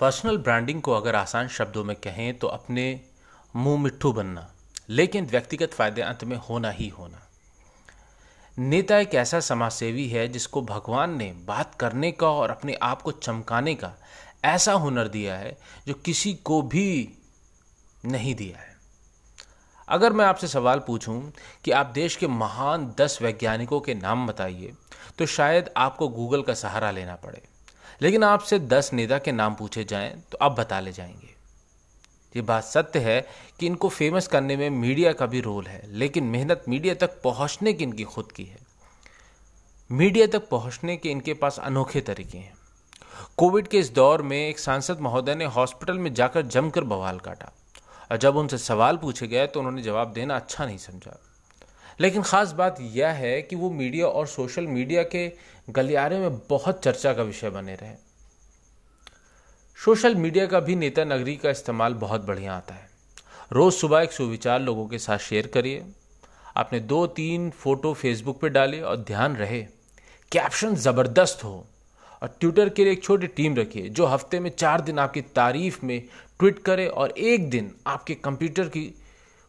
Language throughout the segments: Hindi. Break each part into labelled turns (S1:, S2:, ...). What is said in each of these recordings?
S1: पर्सनल ब्रांडिंग को अगर आसान शब्दों में कहें तो अपने मुँह मिट्ठू बनना, लेकिन व्यक्तिगत फ़ायदे अंत में होना ही होना। नेता एक ऐसा समाजसेवी है जिसको भगवान ने बात करने का और अपने आप को चमकाने का ऐसा हुनर दिया है जो किसी को भी नहीं दिया है। अगर मैं आपसे सवाल पूछूँ कि आप देश के महान दस वैज्ञानिकों के नाम बताइए तो शायद आपको गूगल का सहारा लेना पड़े। लेकिन आपसे दस नेता के नाम पूछे जाएँ तो आप बता ले जाएँगे। ये बात सत्य है कि इनको फ़ेमस करने में मीडिया का भी रोल है, लेकिन मेहनत मीडिया तक पहुँचने की इनकी खुद की है। मीडिया तक पहुँचने के इनके पास अनोखे तरीके हैं। कोविड के इस दौर में एक सांसद महोदय ने हॉस्पिटल में जाकर जमकर बवाल काटा। और जब उनसे सवाल पूछे गए तो उन्होंने जवाब देना अच्छा नहीं समझा। लेकिन ख़ास बात यह है कि वो मीडिया और सोशल मीडिया के गलियारे में बहुत चर्चा का विषय बने रहे। सोशल मीडिया का भी नेता नगरी का इस्तेमाल बहुत बढ़िया आता है। रोज़ सुबह एक सुविचार लोगों के साथ शेयर करिए। आपने दो तीन फ़ोटो फेसबुक पर डाले और ध्यान रहे। कैप्शन ज़बरदस्त हो। और ट्विटर के लिए एक छोटी टीम रखिए जो हफ़्ते में चार दिन आपकी तारीफ़ में ट्वीट करे और एक दिन आपके कंप्यूटर की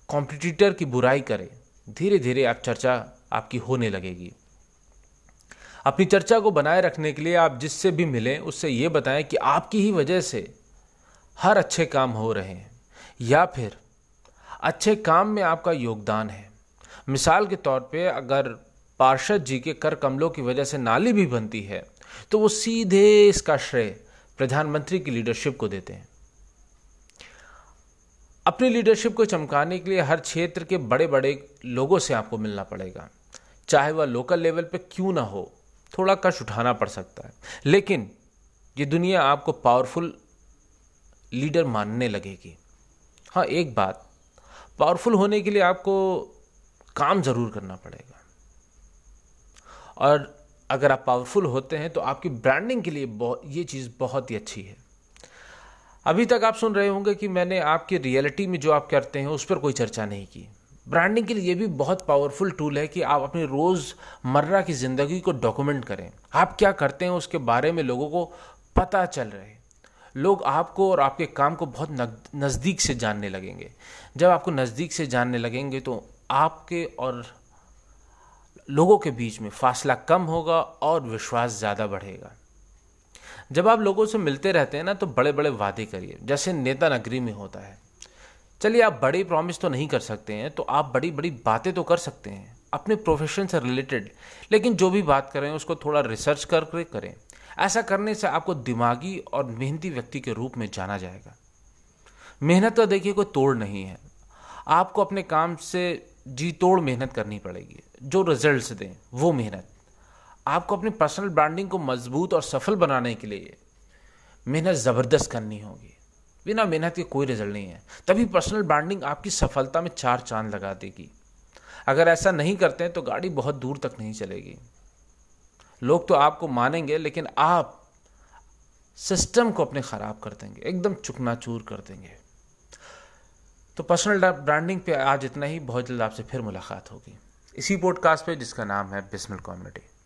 S1: कॉम्पिटिटर की बुराई करे। धीरे धीरे आप चर्चा आपकी होने लगेगी। अपनी चर्चा को बनाए रखने के लिए आप जिससे भी मिलें, उससे ये बताएँ कि आपकी ही वजह से हर अच्छे काम हो रहे हैं, या फिर अच्छे काम में आपका योगदान है। मिसाल के तौर पे अगर पार्षद जी के कर कमलों की वजह से नाली भी बनती है तो वो सीधे इसका श्रेय प्रधानमंत्री की लीडरशिप को देते हैं। अपनी लीडरशिप को चमकाने के लिए हर क्षेत्र के बड़े बड़े लोगों से आपको मिलना पड़ेगा। चाहे वह लोकल लेवल पे क्यों ना हो, थोड़ा कष्ट उठाना पड़ सकता है। लेकिन ये दुनिया आपको पावरफुल लीडर मानने लगेगी। हाँ एक बात पावरफुल होने के लिए आपको काम ज़रूर करना पड़ेगा। और अगर आप पावरफुल होते हैं तो आपकी ब्रांडिंग के लिए ये चीज़ बहुत ही अच्छी है। अभी तक आप सुन रहे होंगे कि मैंने आपकी रियलिटी में जो आप करते हैं उस पर कोई चर्चा नहीं की। ब्रांडिंग के लिए भी बहुत पावरफुल टूल है कि आप अपनी रोज़मर्रा की ज़िंदगी को डॉक्यूमेंट करें। आप क्या करते हैं उसके बारे में लोगों को पता चल रहे लोग आपको और आपके काम को बहुत नज़दीक से जानने लगेंगे। जब आपको नज़दीक से जानने लगेंगे तो आपके और लोगों के बीच में फासला कम होगा और विश्वास ज़्यादा बढ़ेगा। जब आप लोगों से मिलते रहते हैं ना तो बड़े बड़े वादे करिए। जैसे नेता नगरी में होता है। चलिए, आप बड़ी प्रॉमिस तो नहीं कर सकते हैं तो आप बड़ी बड़ी बातें तो कर सकते हैं, अपने प्रोफेशन से रिलेटेड लेकिन जो भी बात करें, उसको थोड़ा रिसर्च करके करें। ऐसा करने से आपको दिमागी और मेहनती व्यक्ति के रूप में जाना जाएगा। मेहनत तो देखिए, कोई तोड़ नहीं है। आपको अपने काम से जी तोड़ मेहनत करनी पड़ेगी। जो रिजल्ट्स दें, वो मेहनत। आपको अपनी पर्सनल ब्रांडिंग को मज़बूत और सफल बनाने के लिए मेहनत ज़बरदस्त करनी होगी। बिना मेहनत के कोई रिज़ल्ट नहीं है। तभी पर्सनल ब्रांडिंग आपकी सफलता में चार चाँद लगा देगी। अगर ऐसा नहीं करते हैं तो गाड़ी बहुत दूर तक नहीं चलेगी। लोग तो आपको मानेंगे, लेकिन आप सिस्टम को अपने ख़राब कर देंगे। एकदम चुकनाचूर कर देंगे। तो पर्सनल ब्रांडिंग पे आज इतना ही। बहुत जल्द आपसे फिर मुलाकात होगी। इसी पॉडकास्ट पे, जिसका नाम है बिस्मिल कॉमेडी